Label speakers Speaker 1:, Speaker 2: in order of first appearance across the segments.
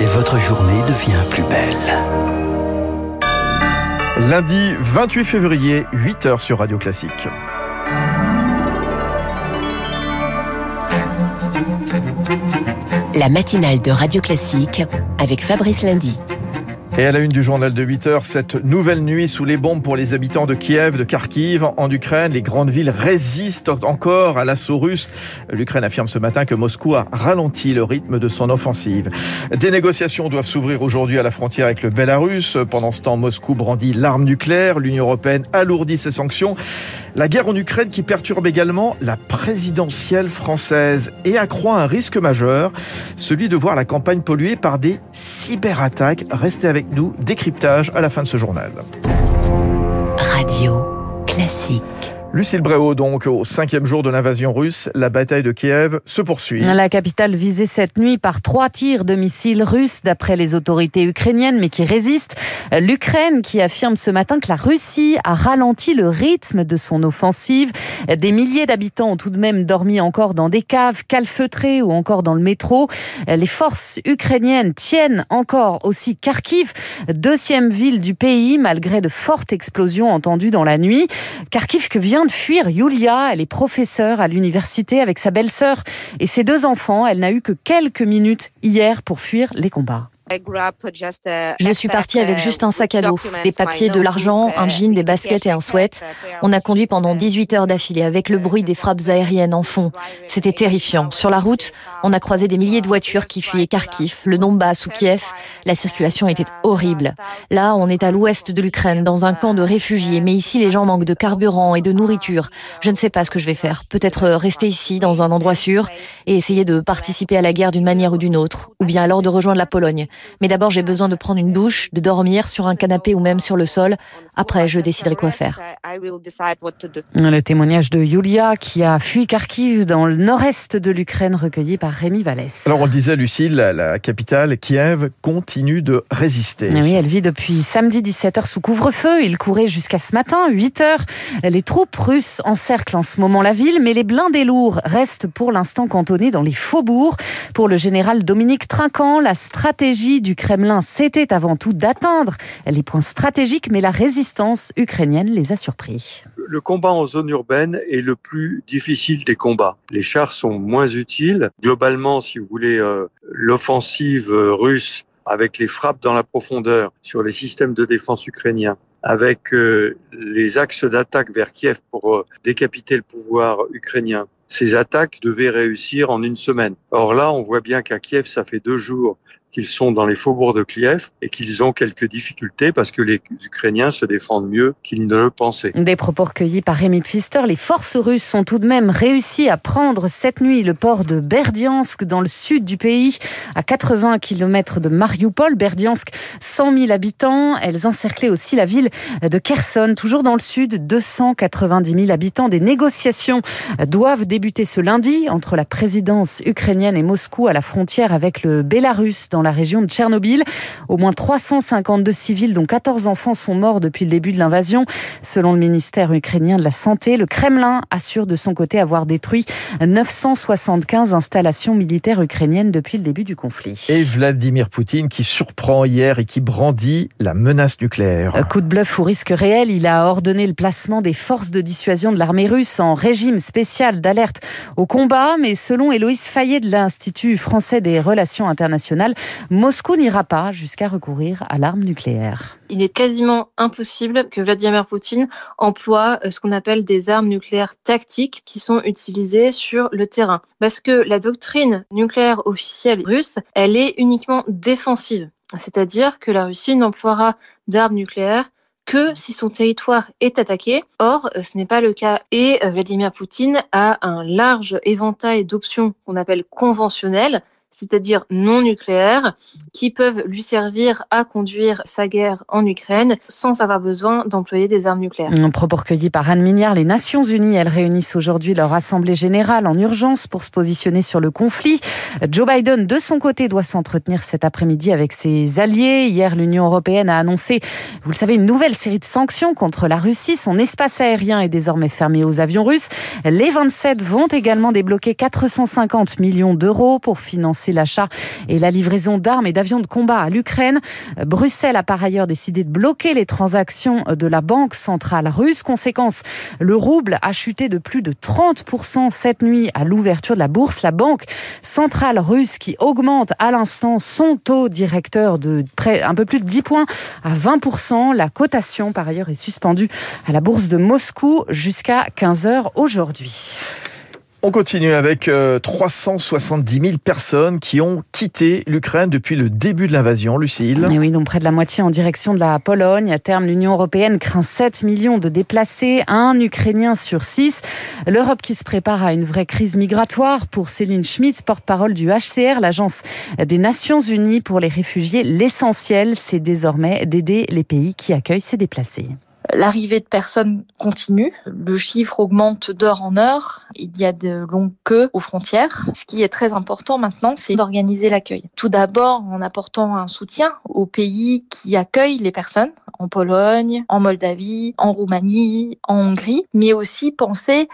Speaker 1: et votre journée devient plus belle.
Speaker 2: Lundi 28 février, 8h sur Radio Classique.
Speaker 3: La matinale de Radio Classique avec Fabrice Lundy.
Speaker 2: Et à la une du journal de 8 heures, cette nouvelle nuit sous les bombes pour les habitants de Kiev, de Kharkiv, en Ukraine, les grandes villes résistent encore à l'assaut russe. L'Ukraine affirme ce matin que Moscou a ralenti le rythme de son offensive. Des négociations doivent s'ouvrir aujourd'hui à la frontière avec le Bélarus. Pendant ce temps, Moscou brandit l'arme nucléaire. L'Union européenne alourdit ses sanctions. La guerre en Ukraine qui perturbe également la présidentielle française et accroît un risque majeur, celui de voir la campagne polluée par des cyberattaques. Restez avec nous, décryptage à la fin de ce journal.
Speaker 3: Radio classique.
Speaker 2: Lucille Bréau, donc, au cinquième jour de l'invasion russe, la bataille de Kiev se poursuit.
Speaker 4: La capitale visée cette nuit par trois tirs de missiles russes, d'après les autorités ukrainiennes, mais qui résistent. L'Ukraine qui affirme ce matin que la Russie a ralenti le rythme de son offensive. Des milliers d'habitants ont tout de même dormi encore dans des caves calfeutrées ou encore dans le métro. Les forces ukrainiennes tiennent encore aussi Kharkiv, deuxième ville du pays, malgré de fortes explosions entendues dans la nuit. Kharkiv que vient de fuir Yulia. Elle est professeure à l'université avec sa belle-sœur et ses deux enfants. Elle n'a eu que quelques minutes hier pour fuir les combats.
Speaker 5: Je suis partie avec juste un sac à dos, des papiers, de l'argent, un jean, des baskets et un sweat. On a conduit pendant 18 heures d'affilée avec le bruit des frappes aériennes en fond. C'était terrifiant. Sur la route, on a croisé des milliers de voitures qui fuyaient Kharkiv, le Donbass ou Kiev. La circulation était horrible. Là, on est à l'ouest de l'Ukraine, dans un camp de réfugiés, mais ici, les gens manquent de carburant et de nourriture. Je ne sais pas ce que je vais faire. Peut-être rester ici, dans un endroit sûr, et essayer de participer à la guerre d'une manière ou d'une autre, ou bien alors de rejoindre la Pologne. Mais d'abord, j'ai besoin de prendre une douche, de dormir sur un canapé ou même sur le sol. Après, je déciderai quoi faire.
Speaker 4: Le témoignage de Yulia qui a fui Kharkiv dans le nord-est de l'Ukraine recueilli par Rémi Vallès.
Speaker 2: Alors on le disait, Lucille, la, capitale, Kiev, continue de résister.
Speaker 4: Oui, elle vit depuis samedi 17h sous couvre-feu. Il courait jusqu'à ce matin, 8h. Les troupes russes encerclent en ce moment la ville, mais les blindés lourds restent pour l'instant cantonnés dans les faubourgs. Pour le général Dominique Trinquant, la stratégie du Kremlin, c'était avant tout d'atteindre les points stratégiques, mais la résistance ukrainienne les a surpris.
Speaker 6: Le combat en zone urbaine est le plus difficile des combats. Les chars sont moins utiles. Globalement, si vous voulez, euh, l'offensive euh, russe avec les frappes dans la profondeur sur les systèmes de défense ukrainiens, avec euh, les axes d'attaque vers Kiev pour décapiter le pouvoir ukrainien, ces attaques devaient réussir en une semaine. Or là, on voit bien qu'à Kiev, ça fait deux jours qu'ils sont dans les faubourgs de Kiev et qu'ils ont quelques difficultés parce que les Ukrainiens se défendent mieux qu'ils ne le pensaient.
Speaker 4: Des propos recueillis par Rémi Pfister. Les forces russes ont tout de même réussi à prendre cette nuit le port de Berdiansk dans le sud du pays, à 80 km de Mariupol. Berdiansk, 100 000 habitants. Elles encerclaient aussi la ville de Kherson, toujours dans le sud, 290 000 habitants. Des négociations doivent débuter ce lundi entre la présidence ukrainienne et Moscou à la frontière avec le Bélarus dans la région de Tchernobyl. Au moins 352 civils, dont 14 enfants, sont morts depuis le début de l'invasion. Selon le ministère ukrainien de la Santé, le Kremlin assure de son côté avoir détruit 975 installations militaires ukrainiennes depuis le début du conflit.
Speaker 2: Et Vladimir Poutine qui surprend hier et qui brandit la menace nucléaire.
Speaker 4: Coup de bluff ou risque réel, il a ordonné le placement des forces de dissuasion de l'armée russe en régime spécial d'alerte au combat, mais selon Héloïse Fayet de l'Institut français des relations internationales, Moscou n'ira pas jusqu'à recourir à l'arme nucléaire.
Speaker 5: Il est quasiment impossible que Vladimir Poutine emploie euh, ce qu'on appelle des armes nucléaires tactiques qui sont utilisées sur le terrain. Parce que la doctrine nucléaire officielle russe, elle est uniquement défensive. C'est-à-dire que la Russie n'emploiera d'armes nucléaires que si son territoire est attaqué. Or, euh, ce n'est pas le cas et euh, Vladimir Poutine a un large éventail d'options qu'on appelle conventionnelles c'est-à-dire non nucléaires, qui peuvent lui servir à conduire sa guerre en Ukraine sans avoir besoin d'employer des armes nucléaires.
Speaker 4: Un propos recueilli par Anne Mignard, les Nations Unies, elles réunissent aujourd'hui leur assemblée générale en urgence pour se positionner sur le conflit. Joe Biden, de son côté, doit s'entretenir cet après-midi avec ses alliés. Hier, l'Union européenne a annoncé, vous le savez, une nouvelle série de sanctions contre la Russie. Son espace aérien est désormais fermé aux avions russes. Les 27 vont également débloquer 450 millions d'euros pour financer financer l'achat et la livraison d'armes et d'avions de combat à l'Ukraine. Bruxelles a par ailleurs décidé de bloquer les transactions de la Banque centrale russe. Conséquence, le rouble a chuté de plus de 30% cette nuit à l'ouverture de la bourse. La Banque centrale russe qui augmente à l'instant son taux directeur de près un peu plus de 10 points à 20%. La cotation par ailleurs est suspendue à la bourse de Moscou jusqu'à 15h aujourd'hui.
Speaker 2: On continue avec 370 euh, 000 personnes qui ont quitté l'Ukraine depuis le début de l'invasion, Lucille.
Speaker 4: Et oui, donc près de la moitié en direction de la Pologne. À terme, l'Union européenne craint 7 millions de déplacés, un Ukrainien sur 6. L'Europe qui se prépare à une vraie crise migratoire pour Céline Schmitt, porte-parole du HCR, l'agence des Nations Unies pour les réfugiés. L'essentiel, c'est désormais d'aider les pays qui accueillent ces déplacés.
Speaker 7: L'arrivée de personnes continue. Le chiffre augmente d'heure en heure. Il y a de longues queues aux frontières. Ce qui est très important maintenant, c'est d'organiser l'accueil. Tout d'abord en apportant un soutien aux pays qui accueillent les personnes, en Pologne, en Moldavie, en Roumanie, en Hongrie, mais aussi penser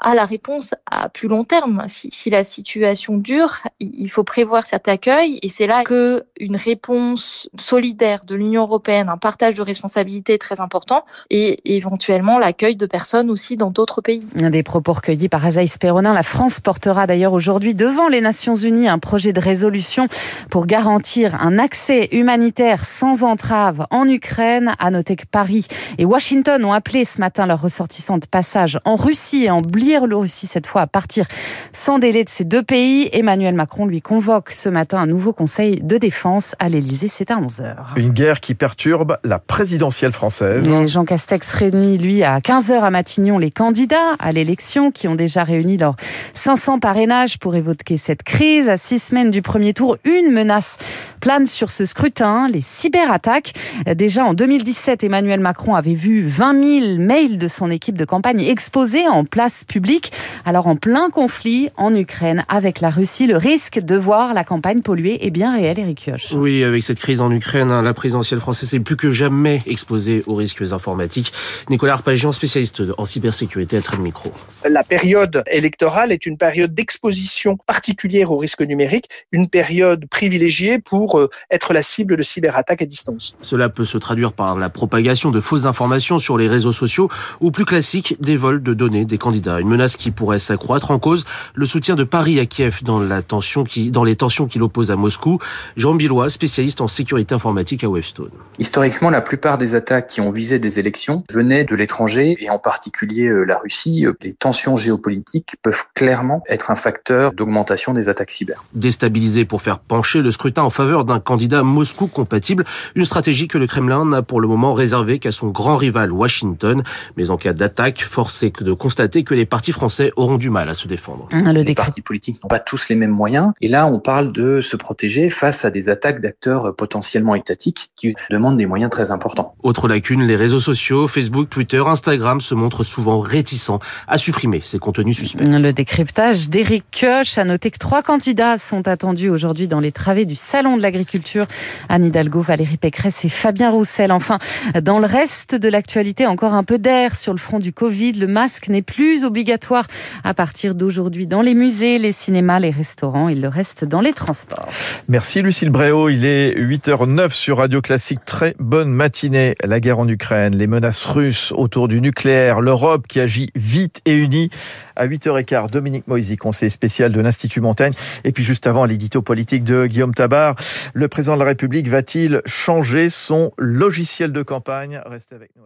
Speaker 7: à la réponse à plus long terme. Si, si, la situation dure, il faut prévoir cet accueil et c'est là que une réponse solidaire de l'Union européenne, un partage de responsabilités est très important et éventuellement l'accueil de personnes aussi dans d'autres pays.
Speaker 4: Un des propos recueillis par Azaïs Perronin, la France portera d'ailleurs aujourd'hui devant les Nations Unies un projet de résolution pour garantir un accès humanitaire sans entrave en Ukraine. À noter que Paris et Washington ont appelé ce matin leurs ressortissants de passage en Russie et en le Russie cette fois à partir sans délai de ces deux pays. Emmanuel Macron lui convoque ce matin un nouveau conseil de défense à l'Elysée. C'est à 11h.
Speaker 2: Une guerre qui perturbe la présidentielle française.
Speaker 4: Jean Castex réunit, lui, à 15h à Matignon les candidats à l'élection qui ont déjà réuni leurs 500 parrainages pour évoquer cette crise. À six semaines du premier tour, une menace plane sur ce scrutin, les cyberattaques. Déjà en 2017, Emmanuel Macron avait vu 20 000 mails de son équipe de campagne exposés en place publique alors en plein conflit en Ukraine avec la Russie, le risque de voir la campagne polluée est bien réel, Eric Kioch.
Speaker 8: Oui, avec cette crise en Ukraine, hein, la présidentielle française est plus que jamais exposée aux risques informatiques. Nicolas Arpagian, spécialiste en cybersécurité, à trait de micro.
Speaker 9: La période électorale est une période d'exposition particulière aux risques numériques, une période privilégiée pour euh, être la cible de cyberattaques à distance.
Speaker 8: Cela peut se traduire par la propagation de fausses informations sur les réseaux sociaux ou plus classique, des vols de données des candidats menace qui pourrait s'accroître. En cause, le soutien de Paris à Kiev dans, la tension qui, dans les tensions qui l'opposent à Moscou. Jean Billois, spécialiste en sécurité informatique à Webstone.
Speaker 10: Historiquement, la plupart des attaques qui ont visé des élections venaient de l'étranger et en particulier euh, la Russie. Les tensions géopolitiques peuvent clairement être un facteur d'augmentation des attaques cyber.
Speaker 8: Déstabilisé pour faire pencher le scrutin en faveur d'un candidat Moscou compatible, une stratégie que le Kremlin n'a pour le moment réservée qu'à son grand rival Washington. Mais en cas d'attaque, force est de constater que les partis français auront du mal à se défendre.
Speaker 10: Ah, les partis politiques n'ont pas tous les mêmes moyens. Et là, on parle de se protéger face à des attaques d'acteurs potentiellement étatiques qui demandent des moyens très importants.
Speaker 8: Autre lacune, les réseaux sociaux, Facebook, Twitter, Instagram se montrent souvent réticents à supprimer ces contenus suspects.
Speaker 4: Le décryptage d'Éric Kioch a noté que trois candidats sont attendus aujourd'hui dans les travées du Salon de l'Agriculture. Anne Hidalgo, Valérie Pécresse et Fabien Roussel. Enfin, dans le reste de l'actualité, encore un peu d'air sur le front du Covid. Le masque n'est plus obligatoire à partir d'aujourd'hui dans les musées, les cinémas, les restaurants. Il le reste dans les transports.
Speaker 2: Merci Lucille Bréau. Il est 8h09 sur Radio Classique. Très bonne matinée. La guerre en Ukraine, les menaces russes autour du nucléaire, l'Europe qui agit vite et unie. À 8h15, Dominique Moisy, conseiller spécial de l'Institut Montaigne. Et puis juste avant, l'édito politique de Guillaume Tabar. Le président de la République va-t-il changer son logiciel de campagne? Restez avec nous.